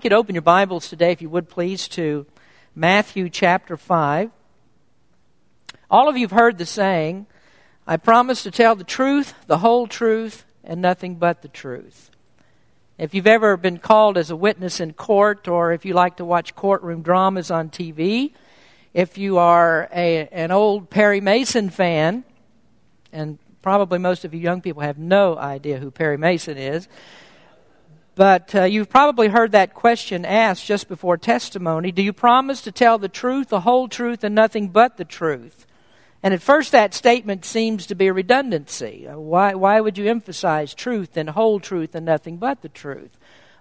You could open your Bibles today, if you would please, to Matthew chapter 5. All of you have heard the saying, I promise to tell the truth, the whole truth, and nothing but the truth. If you've ever been called as a witness in court, or if you like to watch courtroom dramas on TV, if you are a, an old Perry Mason fan, and probably most of you young people have no idea who Perry Mason is, but uh, you've probably heard that question asked just before testimony Do you promise to tell the truth, the whole truth, and nothing but the truth? And at first, that statement seems to be a redundancy. Uh, why, why would you emphasize truth and whole truth and nothing but the truth?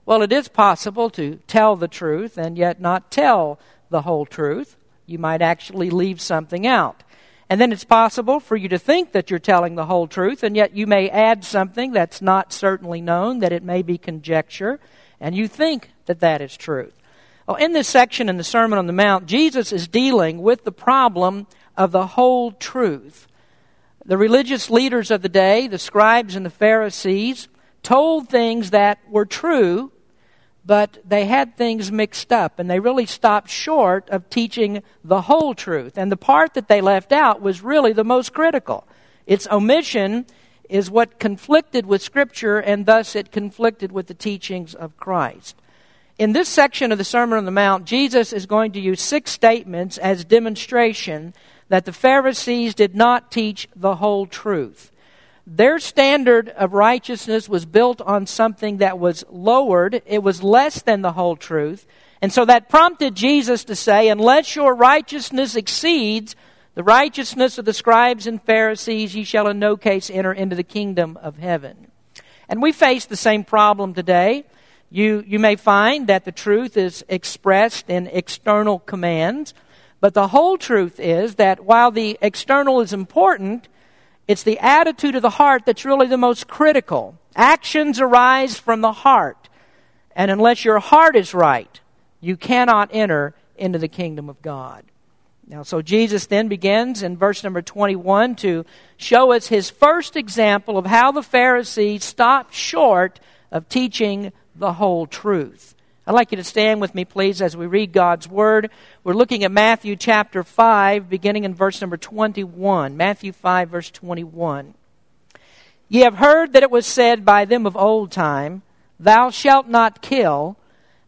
Well, it is possible to tell the truth and yet not tell the whole truth. You might actually leave something out. And then it's possible for you to think that you're telling the whole truth, and yet you may add something that's not certainly known, that it may be conjecture, and you think that that is truth. Well, in this section in the Sermon on the Mount, Jesus is dealing with the problem of the whole truth. The religious leaders of the day, the scribes and the Pharisees, told things that were true, but they had things mixed up, and they really stopped short of teaching the whole truth. And the part that they left out was really the most critical. Its omission is what conflicted with Scripture, and thus it conflicted with the teachings of Christ. In this section of the Sermon on the Mount, Jesus is going to use six statements as demonstration that the Pharisees did not teach the whole truth their standard of righteousness was built on something that was lowered, it was less than the whole truth. And so that prompted Jesus to say, Unless your righteousness exceeds the righteousness of the scribes and Pharisees, ye shall in no case enter into the kingdom of heaven. And we face the same problem today. You, you may find that the truth is expressed in external commands, but the whole truth is that while the external is important, it's the attitude of the heart that's really the most critical. Actions arise from the heart. And unless your heart is right, you cannot enter into the kingdom of God. Now, so Jesus then begins in verse number 21 to show us his first example of how the Pharisees stopped short of teaching the whole truth. I'd like you to stand with me, please, as we read God's Word. We're looking at Matthew chapter 5, beginning in verse number 21. Matthew 5, verse 21. Ye have heard that it was said by them of old time, Thou shalt not kill,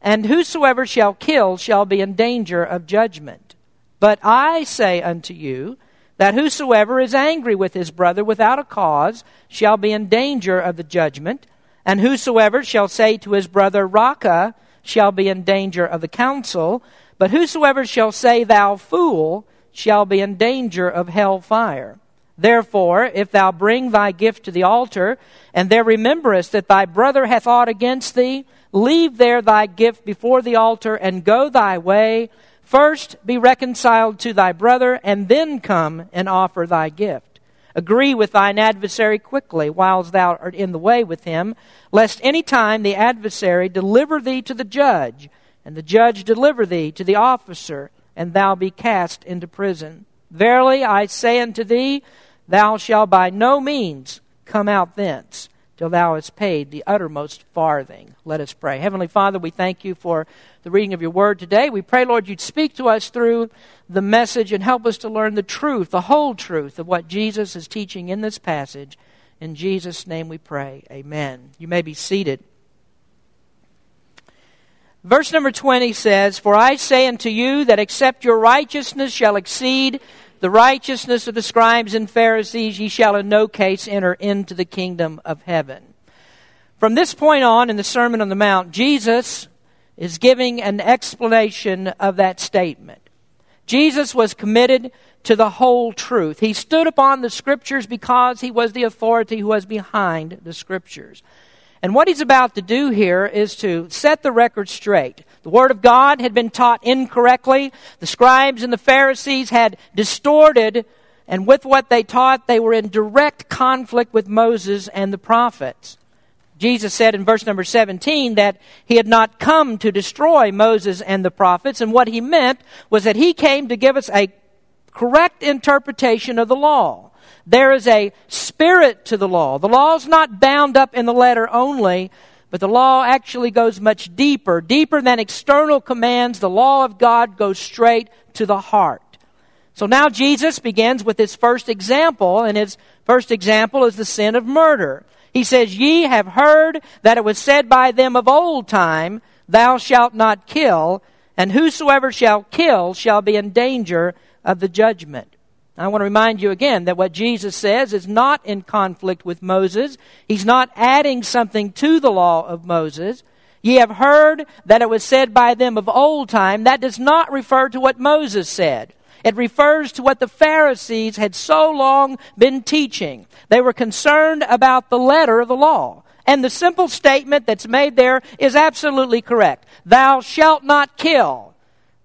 and whosoever shall kill shall be in danger of judgment. But I say unto you, that whosoever is angry with his brother without a cause shall be in danger of the judgment, and whosoever shall say to his brother, Raca, shall be in danger of the council, but whosoever shall say, Thou fool, shall be in danger of hell fire. Therefore, if thou bring thy gift to the altar, and there rememberest that thy brother hath aught against thee, leave there thy gift before the altar, and go thy way. First be reconciled to thy brother, and then come and offer thy gift. Agree with thine adversary quickly, whiles thou art in the way with him, lest any time the adversary deliver thee to the judge, and the judge deliver thee to the officer, and thou be cast into prison. Verily I say unto thee, thou shalt by no means come out thence till thou hast paid the uttermost farthing. Let us pray. Heavenly Father, we thank you for the reading of your word today. We pray, Lord, you'd speak to us through the message and help us to learn the truth, the whole truth of what Jesus is teaching in this passage. In Jesus' name we pray. Amen. You may be seated. Verse number 20 says, For I say unto you that except your righteousness shall exceed the righteousness of the scribes and Pharisees, ye shall in no case enter into the kingdom of heaven. From this point on in the Sermon on the Mount, Jesus is giving an explanation of that statement. Jesus was committed to the whole truth. He stood upon the Scriptures because he was the authority who was behind the Scriptures. And what he's about to do here is to set the record straight. The Word of God had been taught incorrectly. The scribes and the Pharisees had distorted, and with what they taught, they were in direct conflict with Moses and the prophets. Jesus said in verse number 17 that he had not come to destroy Moses and the prophets, and what he meant was that he came to give us a correct interpretation of the law. There is a spirit to the law. The law is not bound up in the letter only, But the law actually goes much deeper. Deeper than external commands, the law of God goes straight to the heart. So now Jesus begins with his first example, and his first example is the sin of murder. He says, Ye have heard that it was said by them of old time, Thou shalt not kill, and whosoever shall kill shall be in danger of the judgment. I want to remind you again that what Jesus says is not in conflict with Moses. He's not adding something to the law of Moses. Ye have heard that it was said by them of old time. That does not refer to what Moses said. It refers to what the Pharisees had so long been teaching. They were concerned about the letter of the law. And the simple statement that's made there is absolutely correct. Thou shalt not kill.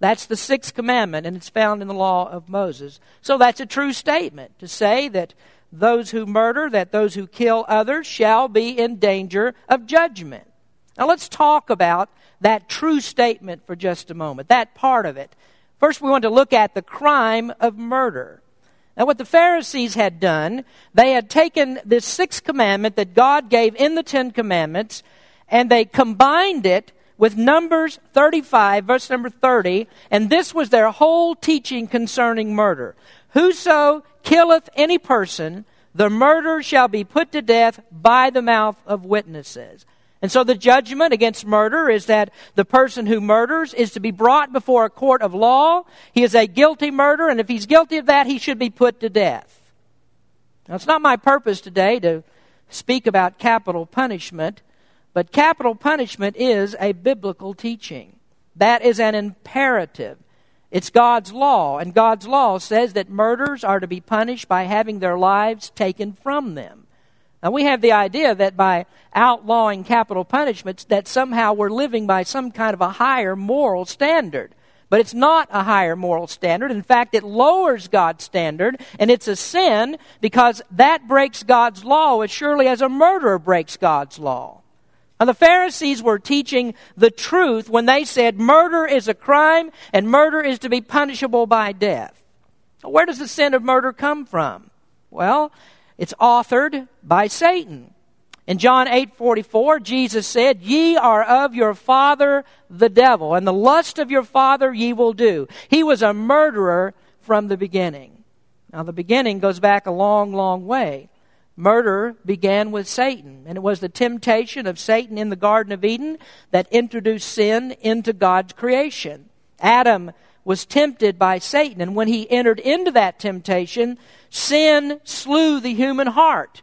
That's the sixth commandment, and it's found in the law of Moses. So that's a true statement to say that those who murder, that those who kill others shall be in danger of judgment. Now let's talk about that true statement for just a moment, that part of it. First, we want to look at the crime of murder. Now, what the Pharisees had done, they had taken this sixth commandment that God gave in the Ten Commandments, and they combined it with Numbers 35, verse number 30, and this was their whole teaching concerning murder. Whoso killeth any person, the murderer shall be put to death by the mouth of witnesses. And so the judgment against murder is that the person who murders is to be brought before a court of law. He is a guilty murderer, and if he's guilty of that, he should be put to death. Now, it's not my purpose today to speak about capital punishment. But capital punishment is a biblical teaching. That is an imperative. It's God's law, and God's law says that murders are to be punished by having their lives taken from them. Now we have the idea that by outlawing capital punishments that somehow we're living by some kind of a higher moral standard. But it's not a higher moral standard. In fact, it lowers God's standard, and it's a sin because that breaks God's law as surely as a murderer breaks God's law. Now, the Pharisees were teaching the truth when they said murder is a crime and murder is to be punishable by death. Where does the sin of murder come from? Well, it's authored by Satan. In John 8:44, Jesus said, "Ye are of your father the devil, and the lust of your father ye will do." He was a murderer from the beginning. Now the beginning goes back a long, long way. Murder began with Satan, and it was the temptation of Satan in the Garden of Eden that introduced sin into God's creation. Adam was tempted by Satan, and when he entered into that temptation, sin slew the human heart.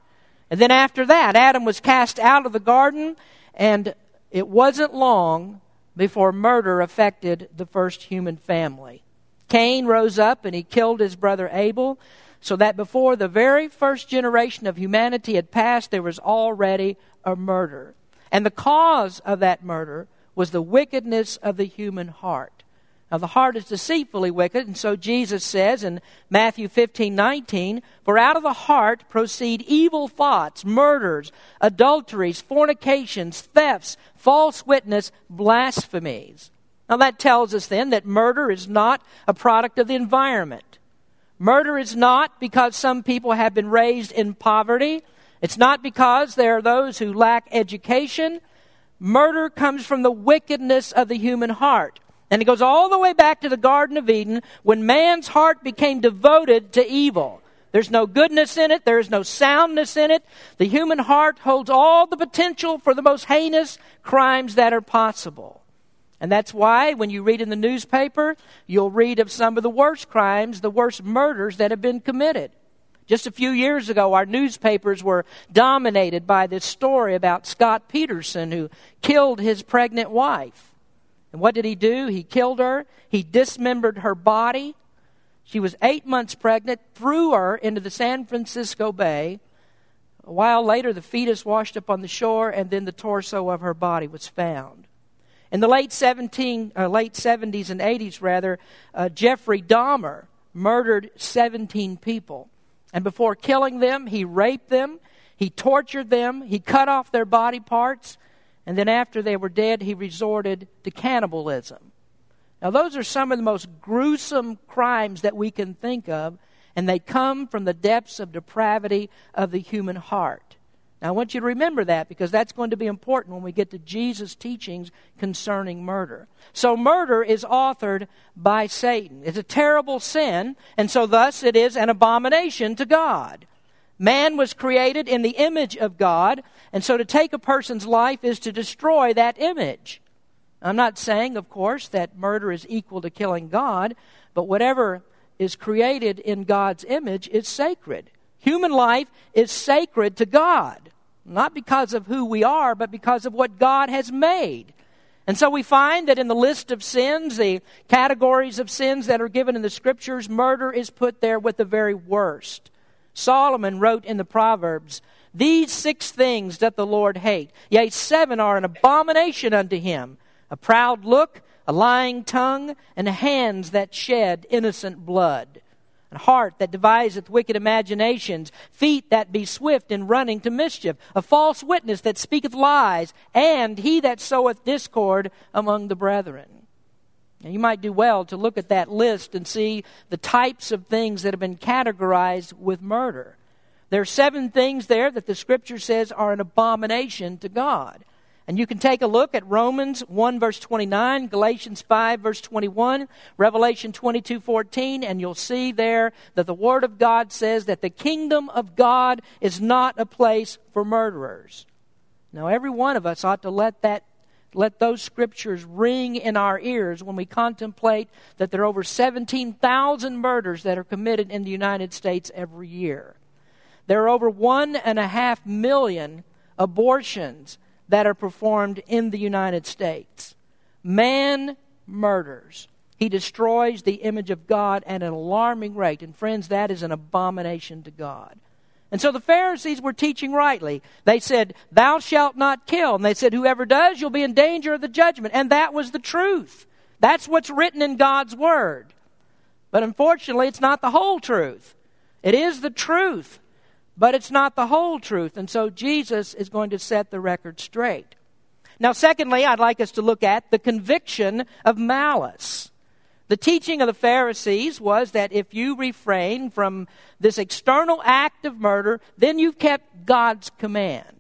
And then after that, Adam was cast out of the garden, and it wasn't long before murder affected the first human family. Cain rose up and he killed his brother Abel so that before the very first generation of humanity had passed, there was already a murder. And the cause of that murder was the wickedness of the human heart. Now, the heart is deceitfully wicked, and so Jesus says in Matthew 15 19, For out of the heart proceed evil thoughts, murders, adulteries, fornications, thefts, false witness, blasphemies. Now, that tells us then that murder is not a product of the environment. Murder is not because some people have been raised in poverty. It's not because there are those who lack education. Murder comes from the wickedness of the human heart. And it goes all the way back to the Garden of Eden when man's heart became devoted to evil. There's no goodness in it. There is no soundness in it. The human heart holds all the potential for the most heinous crimes that are possible. And that's why when you read in the newspaper, you'll read of some of the worst crimes, the worst murders that have been committed. Just a few years ago, our newspapers were dominated by this story about Scott Peterson who killed his pregnant wife. And what did he do? He killed her, he dismembered her body. She was eight months pregnant, threw her into the San Francisco Bay. A while later, the fetus washed up on the shore, and then the torso of her body was found. In the late 17, uh, late 70s and 80s, rather, uh, Jeffrey Dahmer murdered 17 people. And before killing them, he raped them, he tortured them, he cut off their body parts, and then after they were dead, he resorted to cannibalism. Now, those are some of the most gruesome crimes that we can think of, and they come from the depths of depravity of the human heart. Now, I want you to remember that because that's going to be important when we get to Jesus' teachings concerning murder. So, murder is authored by Satan. It's a terrible sin, and so thus it is an abomination to God. Man was created in the image of God, and so to take a person's life is to destroy that image. I'm not saying, of course, that murder is equal to killing God, but whatever is created in God's image is sacred. Human life is sacred to God, not because of who we are, but because of what God has made. And so we find that in the list of sins, the categories of sins that are given in the scriptures, murder is put there with the very worst. Solomon wrote in the Proverbs, These six things doth the Lord hate, yea, seven are an abomination unto him a proud look, a lying tongue, and hands that shed innocent blood a heart that deviseth wicked imaginations, feet that be swift in running to mischief, a false witness that speaketh lies, and he that soweth discord among the brethren. Now, you might do well to look at that list and see the types of things that have been categorized with murder. There are seven things there that the scripture says are an abomination to God. And you can take a look at Romans 1 verse 29, Galatians 5 verse 21, Revelation 22 14, and you'll see there that the Word of God says that the kingdom of God is not a place for murderers. Now, every one of us ought to let that let those scriptures ring in our ears when we contemplate that there are over 17,000 murders that are committed in the United States every year. There are over one and a half million abortions that are performed in the United States. Man murders. He destroys the image of God at an alarming rate. And friends, that is an abomination to God. And so the Pharisees were teaching rightly. They said, Thou shalt not kill. And they said, Whoever does, you'll be in danger of the judgment. And that was the truth. That's what's written in God's Word. But unfortunately, it's not the whole truth. It is the truth. But it's not the whole truth. And so Jesus is going to set the record straight. Now, secondly, I'd like us to look at the conviction of malice. The teaching of the Pharisees was that if you refrain from this external act of murder, then you've kept God's command.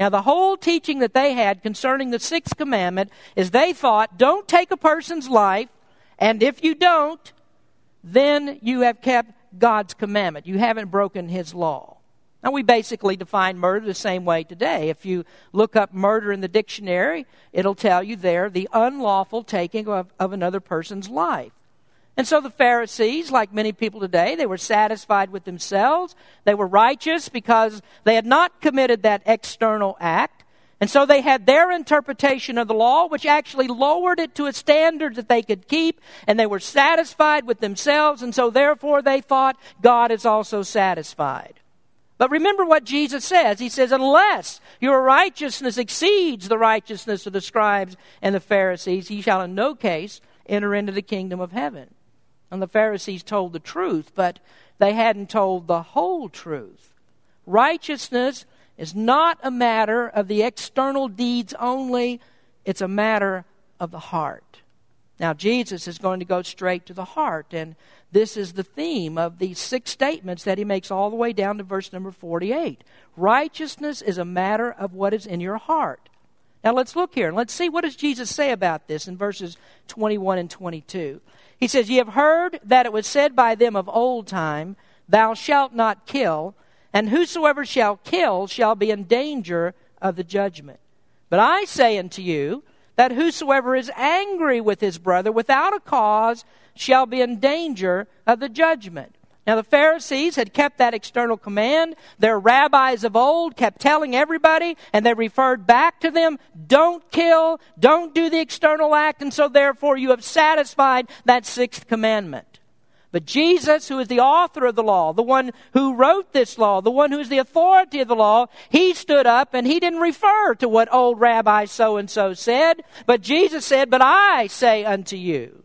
Now, the whole teaching that they had concerning the sixth commandment is they thought, don't take a person's life, and if you don't, then you have kept God's commandment. You haven't broken his law. Now, we basically define murder the same way today. If you look up murder in the dictionary, it'll tell you there the unlawful taking of, of another person's life. And so the Pharisees, like many people today, they were satisfied with themselves. They were righteous because they had not committed that external act. And so they had their interpretation of the law, which actually lowered it to a standard that they could keep, and they were satisfied with themselves, and so therefore they thought God is also satisfied. But remember what Jesus says. He says, Unless your righteousness exceeds the righteousness of the scribes and the Pharisees, ye shall in no case enter into the kingdom of heaven. And the Pharisees told the truth, but they hadn't told the whole truth. Righteousness is not a matter of the external deeds only, it's a matter of the heart. Now, Jesus is going to go straight to the heart, and this is the theme of these six statements that he makes all the way down to verse number 48. Righteousness is a matter of what is in your heart. Now let's look here and let's see what does Jesus say about this in verses 21 and 22. He says, "Ye have heard that it was said by them of old time, thou shalt not kill, and whosoever shall kill shall be in danger of the judgment. But I say unto you that whosoever is angry with his brother without a cause shall be in danger of the judgment. Now, the Pharisees had kept that external command. Their rabbis of old kept telling everybody, and they referred back to them don't kill, don't do the external act, and so therefore you have satisfied that sixth commandment. But Jesus, who is the author of the law, the one who wrote this law, the one who is the authority of the law, he stood up and he didn't refer to what old Rabbi so and so said, but Jesus said, But I say unto you.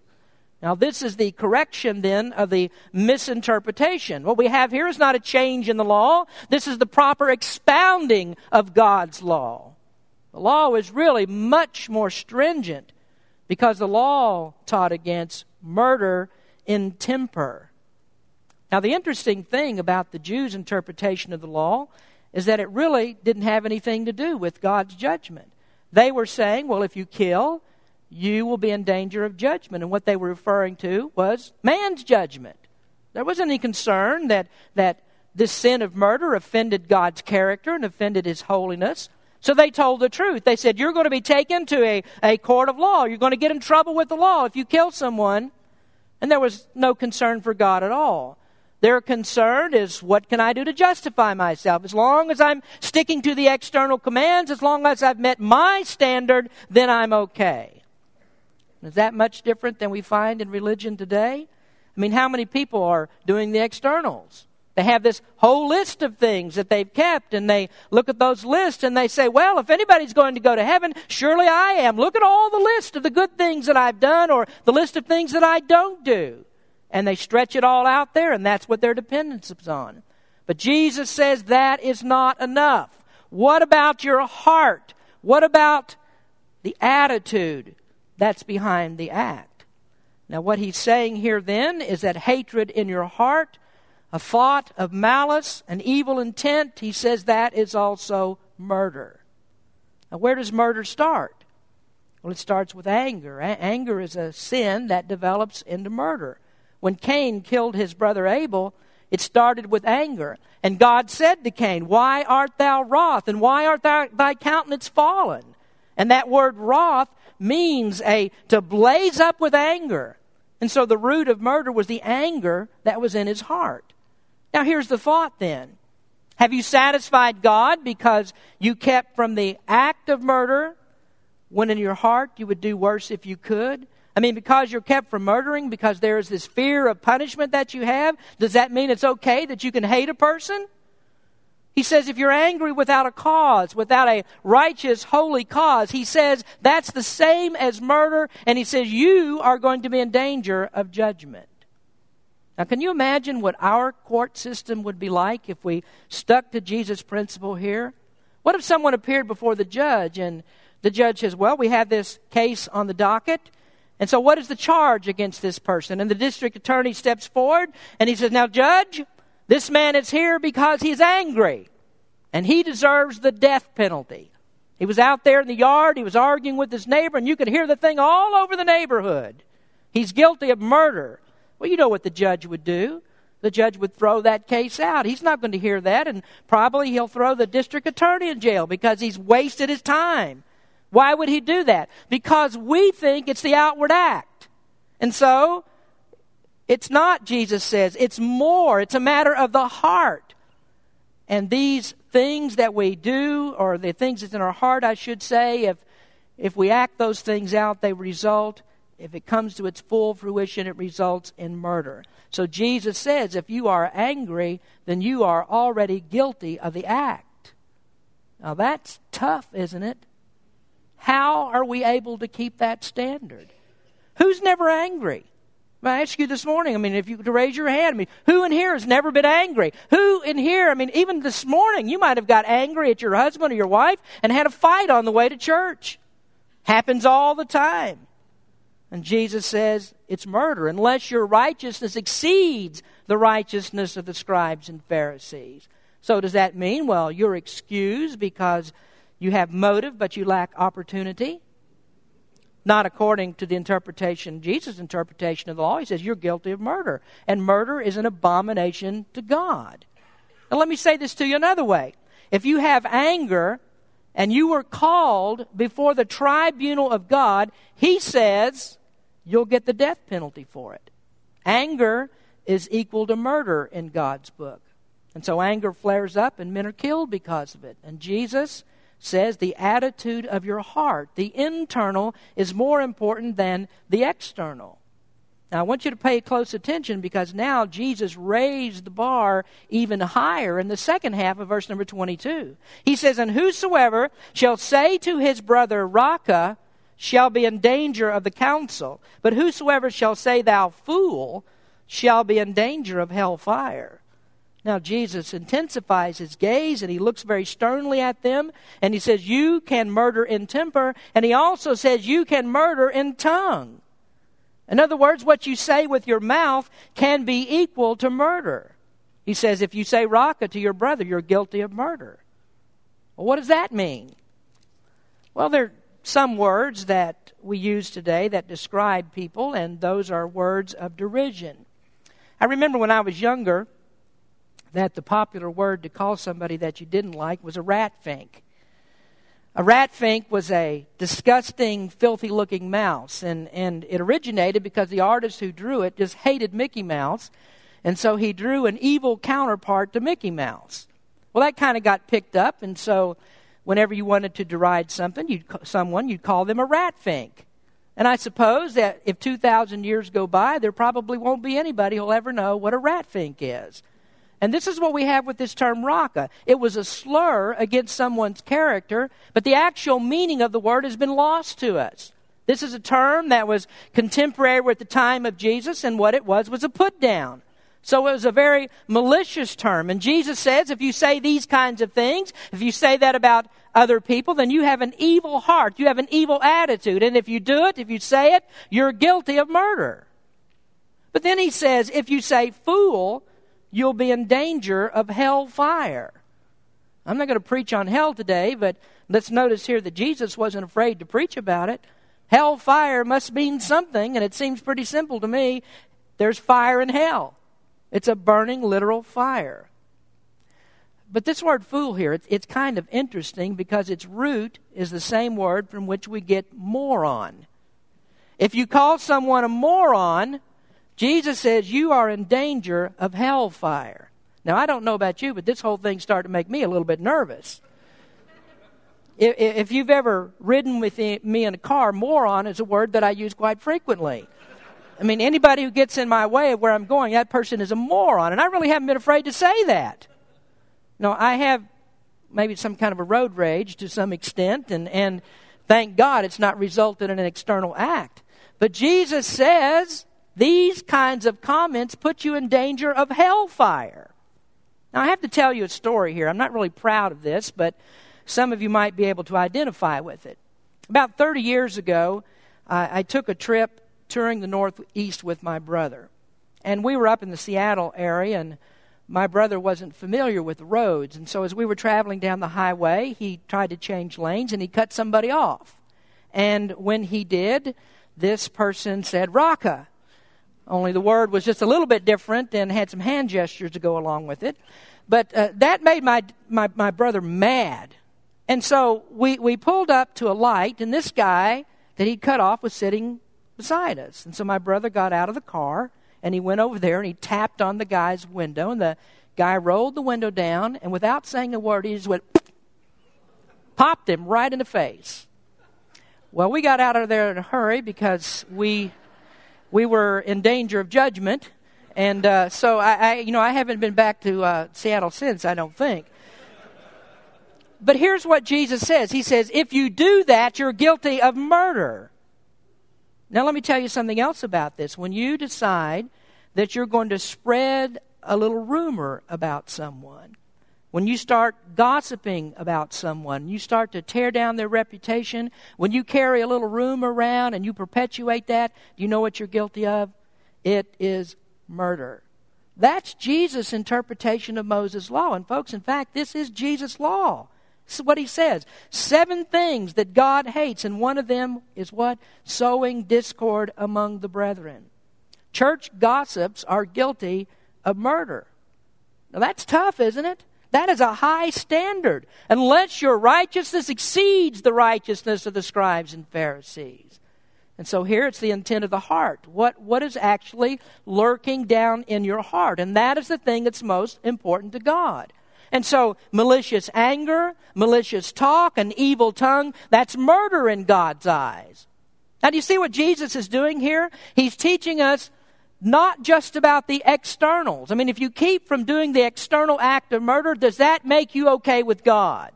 Now, this is the correction then of the misinterpretation. What we have here is not a change in the law, this is the proper expounding of God's law. The law is really much more stringent because the law taught against murder in temper. Now, the interesting thing about the Jews' interpretation of the law is that it really didn't have anything to do with God's judgment. They were saying, well, if you kill, you will be in danger of judgment. And what they were referring to was man's judgment. There wasn't any concern that, that this sin of murder offended God's character and offended his holiness. So they told the truth. They said, You're going to be taken to a, a court of law. You're going to get in trouble with the law if you kill someone. And there was no concern for God at all. Their concern is what can I do to justify myself? As long as I'm sticking to the external commands, as long as I've met my standard, then I'm okay. Is that much different than we find in religion today? I mean, how many people are doing the externals? They have this whole list of things that they've kept, and they look at those lists and they say, Well, if anybody's going to go to heaven, surely I am. Look at all the list of the good things that I've done or the list of things that I don't do. And they stretch it all out there, and that's what their dependence is on. But Jesus says that is not enough. What about your heart? What about the attitude that's behind the act? Now, what he's saying here then is that hatred in your heart a thought of malice, an evil intent, he says that is also murder. Now, where does murder start? Well, it starts with anger. A- anger is a sin that develops into murder. When Cain killed his brother Abel, it started with anger. And God said to Cain, Why art thou wroth? And why art thou, thy countenance fallen? And that word wroth means a to blaze up with anger. And so the root of murder was the anger that was in his heart. Now, here's the thought then Have you satisfied God because you kept from the act of murder when in your heart you would do worse if you could? I mean, because you're kept from murdering, because there is this fear of punishment that you have, does that mean it's okay that you can hate a person? He says if you're angry without a cause, without a righteous, holy cause, he says that's the same as murder, and he says you are going to be in danger of judgment. Now, can you imagine what our court system would be like if we stuck to Jesus' principle here? What if someone appeared before the judge and the judge says, Well, we have this case on the docket, and so what is the charge against this person? And the district attorney steps forward and he says, Now, judge, this man is here because he's angry and he deserves the death penalty. He was out there in the yard, he was arguing with his neighbor, and you could hear the thing all over the neighborhood. He's guilty of murder. Well, you know what the judge would do. The judge would throw that case out. He's not going to hear that, and probably he'll throw the district attorney in jail because he's wasted his time. Why would he do that? Because we think it's the outward act. And so, it's not, Jesus says. It's more. It's a matter of the heart. And these things that we do, or the things that's in our heart, I should say, if, if we act those things out, they result if it comes to its full fruition, it results in murder. So Jesus says if you are angry, then you are already guilty of the act. Now that's tough, isn't it? How are we able to keep that standard? Who's never angry? I ask you this morning, I mean, if you could raise your hand, I mean, who in here has never been angry? Who in here, I mean, even this morning, you might have got angry at your husband or your wife and had a fight on the way to church. Happens all the time. And Jesus says it's murder unless your righteousness exceeds the righteousness of the scribes and Pharisees. So, does that mean, well, you're excused because you have motive but you lack opportunity? Not according to the interpretation, Jesus' interpretation of the law. He says you're guilty of murder. And murder is an abomination to God. Now, let me say this to you another way. If you have anger and you were called before the tribunal of God, he says you'll get the death penalty for it. Anger is equal to murder in God's book. And so anger flares up and men are killed because of it. And Jesus says the attitude of your heart, the internal, is more important than the external. Now, I want you to pay close attention because now Jesus raised the bar even higher in the second half of verse number 22. He says, And whosoever shall say to his brother, Raca, shall be in danger of the council, but whosoever shall say, Thou fool, shall be in danger of hell fire. Now, Jesus intensifies his gaze and he looks very sternly at them and he says, You can murder in temper, and he also says, You can murder in tongue. In other words, what you say with your mouth can be equal to murder. He says, if you say raca to your brother, you're guilty of murder. Well, what does that mean? Well, there some words that we use today that describe people, and those are words of derision. I remember when I was younger that the popular word to call somebody that you didn't like was a rat fink. A rat fink was a disgusting, filthy looking mouse, and, and it originated because the artist who drew it just hated Mickey Mouse, and so he drew an evil counterpart to Mickey Mouse. Well, that kind of got picked up, and so whenever you wanted to deride something, you'd, someone, you'd call them a rat fink. And I suppose that if 2,000 years go by, there probably won't be anybody who'll ever know what a rat fink is. And this is what we have with this term raca. It was a slur against someone's character, but the actual meaning of the word has been lost to us. This is a term that was contemporary with the time of Jesus, and what it was was a put down. So it was a very malicious term. And Jesus says if you say these kinds of things, if you say that about other people, then you have an evil heart. You have an evil attitude. And if you do it, if you say it, you're guilty of murder. But then he says if you say fool, you'll be in danger of hell fire. I'm not going to preach on hell today, but let's notice here that Jesus wasn't afraid to preach about it. Hell fire must mean something, and it seems pretty simple to me. There's fire in hell, it's a burning literal fire. But this word fool here, it's, it's kind of interesting because its root is the same word from which we get moron. If you call someone a moron, Jesus says you are in danger of hellfire. Now, I don't know about you, but this whole thing started to make me a little bit nervous. If, if you've ever ridden with me in a car, moron is a word that I use quite frequently. I mean, anybody who gets in my way of where I'm going, that person is a moron. And I really haven't been afraid to say that. No, I have maybe some kind of a road rage to some extent, and, and thank God it's not resulted in an external act. But Jesus says these kinds of comments put you in danger of hellfire. Now, I have to tell you a story here. I'm not really proud of this, but some of you might be able to identify with it. About 30 years ago, I took a trip touring the Northeast with my brother. And we were up in the Seattle area, and my brother wasn't familiar with the roads. And so, as we were traveling down the highway, he tried to change lanes and he cut somebody off. And when he did, this person said, Raca only the word was just a little bit different and had some hand gestures to go along with it. But uh, that made my, my, my brother mad. And so we, we pulled up to a light, and this guy that he'd cut off was sitting beside us. And so my brother got out of the car, and he went over there and he tapped on the guy's window, and the guy rolled the window down, and without saying a word, he just went, popped him right in the face. Well, we got out of there in a hurry because we we were in danger of judgment. And uh, so I, I, you know, I haven't been back to uh, Seattle since. I don't think. But here's what Jesus says. He says, "If you do that, you're guilty of murder." Now, let me tell you something else about this. When you decide that you're going to spread a little rumor about someone, when you start gossiping about someone, you start to tear down their reputation, when you carry a little rumor around and you perpetuate that, do you know what you're guilty of? It is murder. That's Jesus' interpretation of Moses' law. And, folks, in fact, this is Jesus' law. This is what he says. Seven things that God hates, and one of them is what? Sowing discord among the brethren. Church gossips are guilty of murder. Now, that's tough, isn't it? That is a high standard, unless your righteousness exceeds the righteousness of the scribes and Pharisees. And so here it's the intent of the heart. What, what is actually lurking down in your heart? And that is the thing that's most important to God. And so malicious anger, malicious talk, an evil tongue, that's murder in God's eyes. Now, do you see what Jesus is doing here? He's teaching us not just about the externals. I mean, if you keep from doing the external act of murder, does that make you okay with God?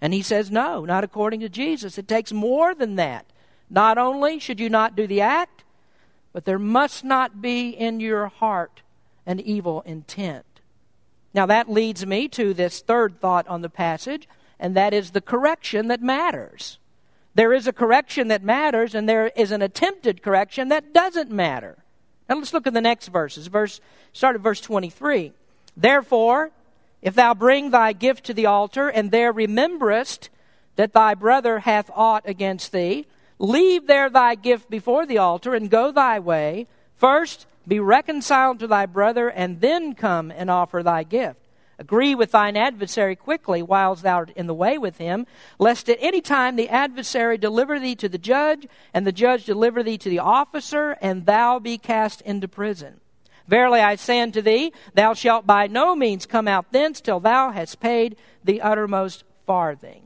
And he says, no, not according to Jesus. It takes more than that. Not only should you not do the act, but there must not be in your heart an evil intent. Now, that leads me to this third thought on the passage, and that is the correction that matters. There is a correction that matters, and there is an attempted correction that doesn't matter. Now let's look at the next verses. Verse start at verse 23. Therefore, If thou bring thy gift to the altar, and there rememberest that thy brother hath aught against thee, leave there thy gift before the altar, and go thy way. First be reconciled to thy brother, and then come and offer thy gift. Agree with thine adversary quickly whiles thou art in the way with him, lest at any time the adversary deliver thee to the judge, and the judge deliver thee to the officer, and thou be cast into prison. Verily I say unto thee, thou shalt by no means come out thence till thou hast paid the uttermost farthing.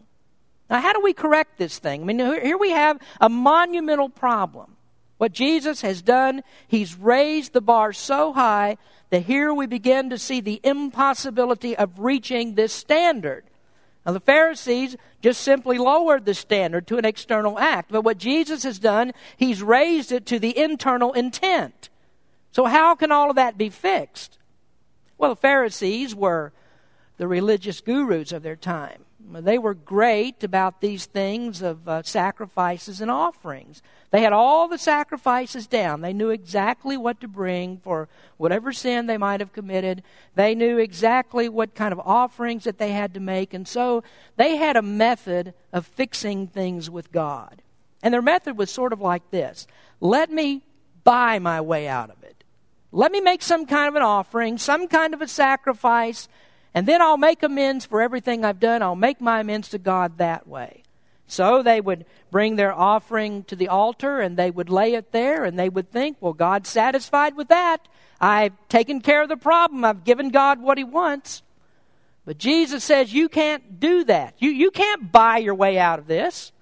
Now, how do we correct this thing? I mean, here we have a monumental problem. What Jesus has done, he's raised the bar so high that here we begin to see the impossibility of reaching this standard. Now, the Pharisees just simply lowered the standard to an external act. But what Jesus has done, he's raised it to the internal intent. So, how can all of that be fixed? Well, the Pharisees were the religious gurus of their time. They were great about these things of uh, sacrifices and offerings. They had all the sacrifices down. They knew exactly what to bring for whatever sin they might have committed. They knew exactly what kind of offerings that they had to make. And so they had a method of fixing things with God. And their method was sort of like this let me buy my way out of it. Let me make some kind of an offering, some kind of a sacrifice, and then I'll make amends for everything I've done. I'll make my amends to God that way. So they would bring their offering to the altar and they would lay it there and they would think, well, God's satisfied with that. I've taken care of the problem. I've given God what He wants. But Jesus says you can't do that. You, you can't buy your way out of this.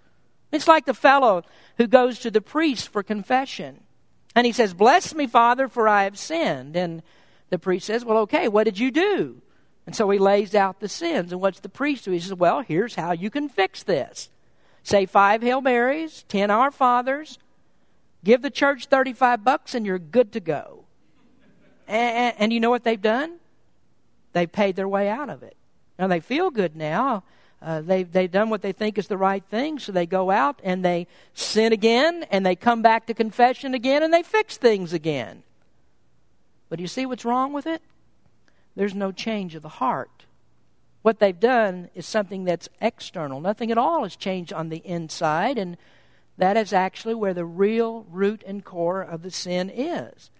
It's like the fellow who goes to the priest for confession. And he says, Bless me, Father, for I have sinned. And the priest says, Well, okay, what did you do? And so he lays out the sins. And what's the priest do? He says, Well, here's how you can fix this. Say five Hail Marys, ten Our Fathers, give the church 35 bucks, and you're good to go. And, and you know what they've done? They've paid their way out of it. Now they feel good now. Uh, they've, they've done what they think is the right thing, so they go out and they sin again, and they come back to confession again, and they fix things again. But do you see what's wrong with it? There's no change of the heart. What they've done is something that's external. Nothing at all has changed on the inside, and that is actually where the real root and core of the sin is.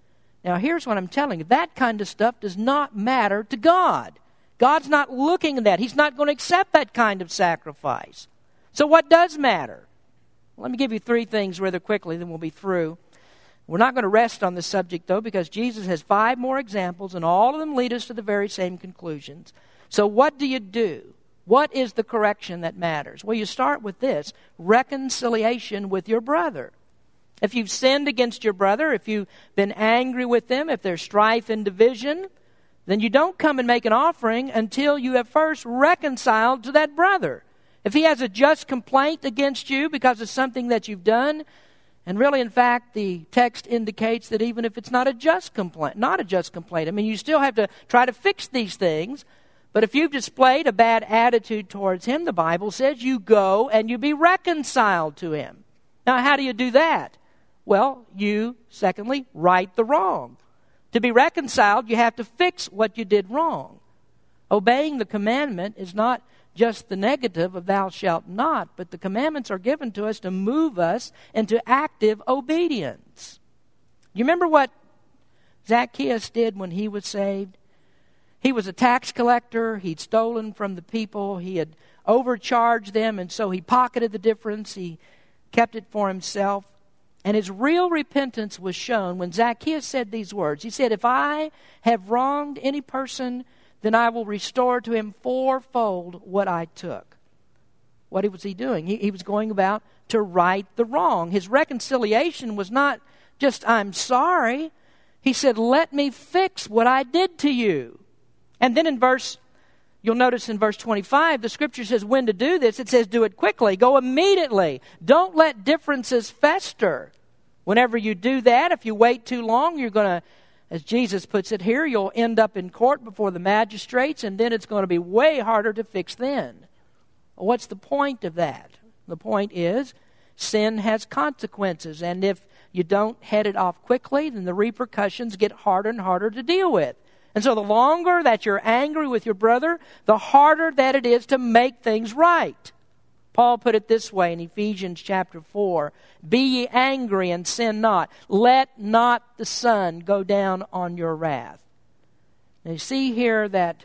Now, here's what I'm telling you that kind of stuff does not matter to God. God's not looking at that. He's not going to accept that kind of sacrifice. So, what does matter? Let me give you three things rather quickly, then we'll be through. We're not going to rest on this subject, though, because Jesus has five more examples, and all of them lead us to the very same conclusions. So, what do you do? What is the correction that matters? Well, you start with this reconciliation with your brother. If you've sinned against your brother, if you've been angry with them, if there's strife and division, then you don't come and make an offering until you have first reconciled to that brother. If he has a just complaint against you because of something that you've done, and really, in fact, the text indicates that even if it's not a just complaint, not a just complaint, I mean, you still have to try to fix these things. But if you've displayed a bad attitude towards him, the Bible says you go and you be reconciled to him. Now, how do you do that? Well, you, secondly, right the wrong. To be reconciled, you have to fix what you did wrong. Obeying the commandment is not just the negative of thou shalt not, but the commandments are given to us to move us into active obedience. You remember what Zacchaeus did when he was saved? He was a tax collector. He'd stolen from the people. He had overcharged them, and so he pocketed the difference. He kept it for himself. And his real repentance was shown when Zacchaeus said these words. He said, If I have wronged any person, then I will restore to him fourfold what I took. What was he doing? He, he was going about to right the wrong. His reconciliation was not just, I'm sorry. He said, Let me fix what I did to you. And then in verse You'll notice in verse 25, the scripture says when to do this. It says do it quickly. Go immediately. Don't let differences fester. Whenever you do that, if you wait too long, you're going to, as Jesus puts it here, you'll end up in court before the magistrates, and then it's going to be way harder to fix then. What's the point of that? The point is sin has consequences, and if you don't head it off quickly, then the repercussions get harder and harder to deal with. And so the longer that you're angry with your brother, the harder that it is to make things right. Paul put it this way in Ephesians chapter 4 Be ye angry and sin not. Let not the sun go down on your wrath. Now you see here that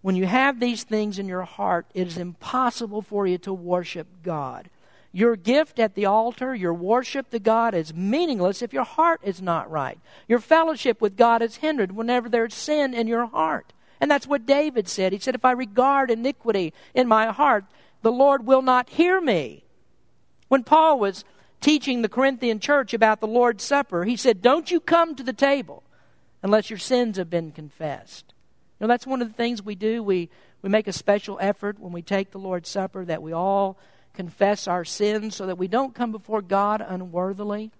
when you have these things in your heart, it is impossible for you to worship God. Your gift at the altar, your worship to God is meaningless if your heart is not right. Your fellowship with God is hindered whenever there's sin in your heart. And that's what David said. He said, If I regard iniquity in my heart, the Lord will not hear me. When Paul was teaching the Corinthian church about the Lord's Supper, he said, Don't you come to the table unless your sins have been confessed. You know, that's one of the things we do. We, we make a special effort when we take the Lord's Supper that we all confess our sins so that we don't come before God unworthily.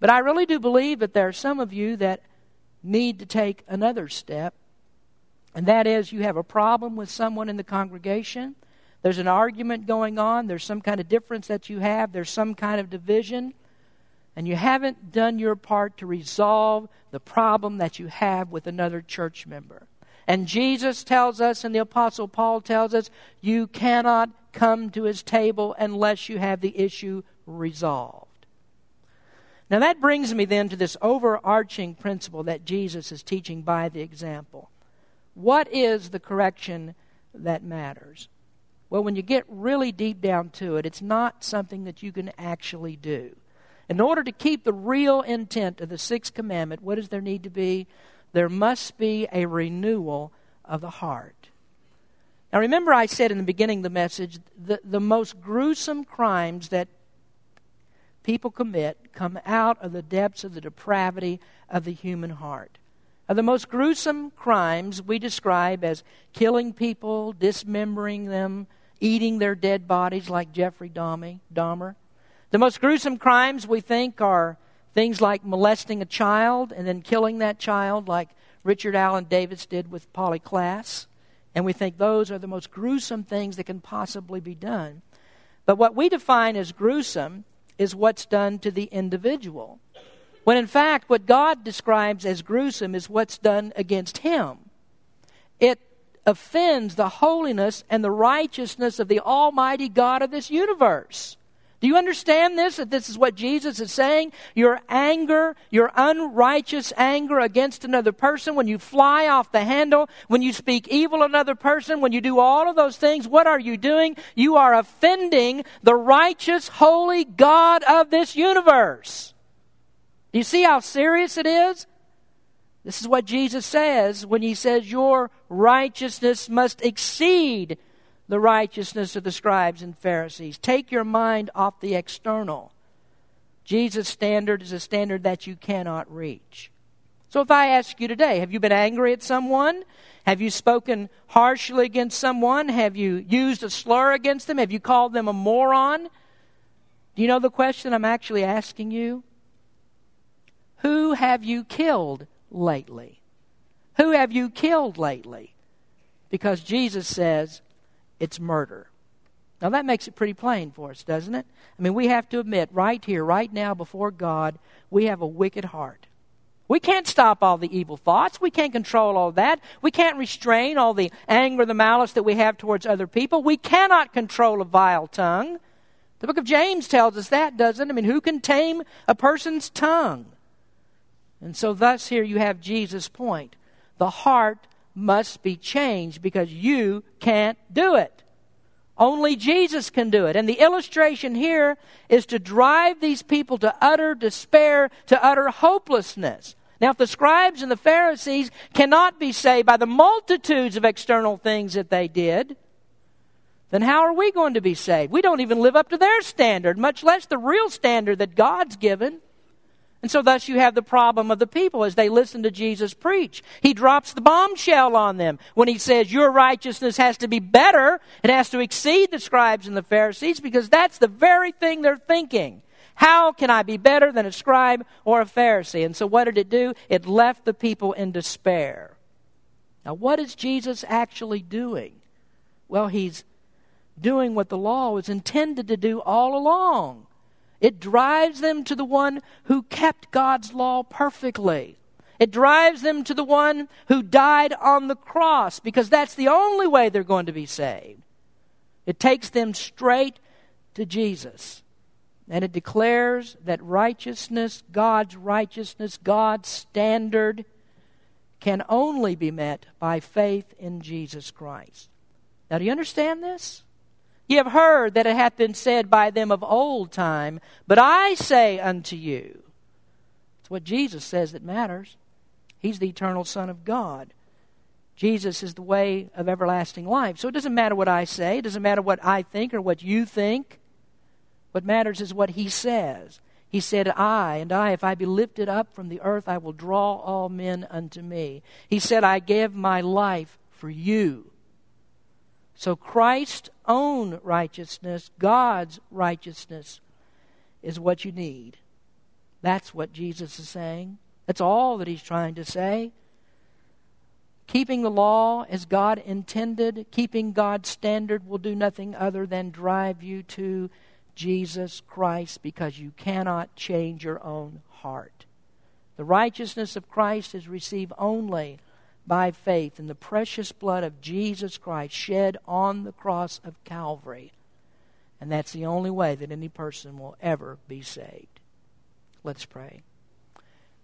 But I really do believe that there are some of you that need to take another step, and that is you have a problem with someone in the congregation. There's an argument going on, there's some kind of difference that you have, there's some kind of division, and you haven't done your part to resolve the problem that you have with another church member. And Jesus tells us, and the Apostle Paul tells us, you cannot come to his table unless you have the issue resolved. Now, that brings me then to this overarching principle that Jesus is teaching by the example. What is the correction that matters? Well, when you get really deep down to it, it's not something that you can actually do. In order to keep the real intent of the sixth commandment, what does there need to be? There must be a renewal of the heart. Now, remember, I said in the beginning of the message the, the most gruesome crimes that people commit come out of the depths of the depravity of the human heart. Now, the most gruesome crimes we describe as killing people, dismembering them, eating their dead bodies like Jeffrey Dahmer. The most gruesome crimes we think are things like molesting a child and then killing that child, like Richard Allen Davis did with Polly Klaas. And we think those are the most gruesome things that can possibly be done. But what we define as gruesome is what's done to the individual. When in fact, what God describes as gruesome is what's done against him. It offends the holiness and the righteousness of the Almighty God of this universe. Do you understand this? That this is what Jesus is saying? Your anger, your unrighteous anger against another person, when you fly off the handle, when you speak evil another person, when you do all of those things, what are you doing? You are offending the righteous, holy God of this universe. Do you see how serious it is? This is what Jesus says when he says, Your righteousness must exceed the righteousness of the scribes and Pharisees. Take your mind off the external. Jesus' standard is a standard that you cannot reach. So if I ask you today, have you been angry at someone? Have you spoken harshly against someone? Have you used a slur against them? Have you called them a moron? Do you know the question I'm actually asking you? Who have you killed lately? Who have you killed lately? Because Jesus says, it's murder. Now that makes it pretty plain for us, doesn't it? I mean, we have to admit right here, right now, before God, we have a wicked heart. We can't stop all the evil thoughts. We can't control all that. We can't restrain all the anger, the malice that we have towards other people. We cannot control a vile tongue. The book of James tells us that, doesn't it? I mean, who can tame a person's tongue? And so, thus, here you have Jesus' point. The heart must be changed because you can't do it. Only Jesus can do it. And the illustration here is to drive these people to utter despair, to utter hopelessness. Now, if the scribes and the Pharisees cannot be saved by the multitudes of external things that they did, then how are we going to be saved? We don't even live up to their standard, much less the real standard that God's given. And so, thus, you have the problem of the people as they listen to Jesus preach. He drops the bombshell on them when he says, Your righteousness has to be better. It has to exceed the scribes and the Pharisees because that's the very thing they're thinking. How can I be better than a scribe or a Pharisee? And so, what did it do? It left the people in despair. Now, what is Jesus actually doing? Well, he's doing what the law was intended to do all along it drives them to the one who kept God's law perfectly. It drives them to the one who died on the cross because that's the only way they're going to be saved. It takes them straight to Jesus. And it declares that righteousness, God's righteousness, God's standard, can only be met by faith in Jesus Christ. Now, do you understand this? Ye have heard that it hath been said by them of old time, but I say unto you. It's what Jesus says that matters. He's the eternal Son of God. Jesus is the way of everlasting life. So it doesn't matter what I say, it doesn't matter what I think or what you think. What matters is what He says. He said, I, and I, if I be lifted up from the earth, I will draw all men unto me. He said, I gave my life for you. So Christ's own righteousness, God's righteousness, is what you need. That's what Jesus is saying. That's all that he's trying to say. Keeping the law as God intended, keeping God's standard will do nothing other than drive you to Jesus Christ because you cannot change your own heart. The righteousness of Christ is received only by faith in the precious blood of Jesus Christ shed on the cross of Calvary. And that's the only way that any person will ever be saved. Let's pray.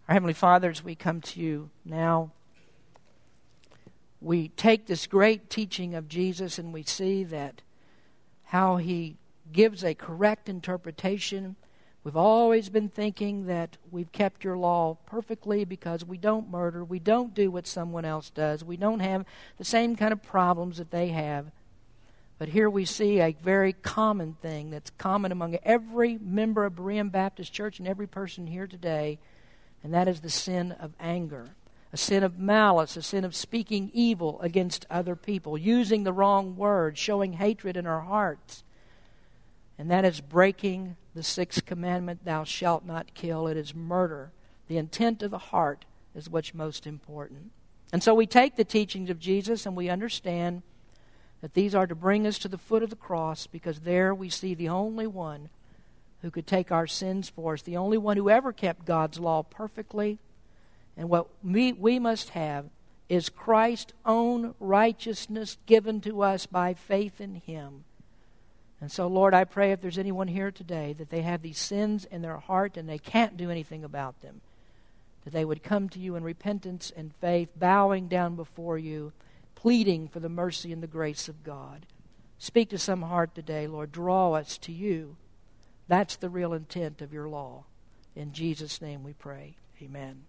Our Heavenly Father, as we come to you now, we take this great teaching of Jesus and we see that how he gives a correct interpretation We've always been thinking that we've kept your law perfectly because we don't murder, we don't do what someone else does, we don't have the same kind of problems that they have. But here we see a very common thing that's common among every member of Berean Baptist Church and every person here today, and that is the sin of anger. A sin of malice, a sin of speaking evil against other people, using the wrong words, showing hatred in our hearts. And that is breaking the sixth commandment, thou shalt not kill. It is murder. The intent of the heart is what's most important. And so we take the teachings of Jesus and we understand that these are to bring us to the foot of the cross because there we see the only one who could take our sins for us, the only one who ever kept God's law perfectly. And what we, we must have is Christ's own righteousness given to us by faith in Him. And so, Lord, I pray if there's anyone here today that they have these sins in their heart and they can't do anything about them, that they would come to you in repentance and faith, bowing down before you, pleading for the mercy and the grace of God. Speak to some heart today, Lord. Draw us to you. That's the real intent of your law. In Jesus' name we pray. Amen.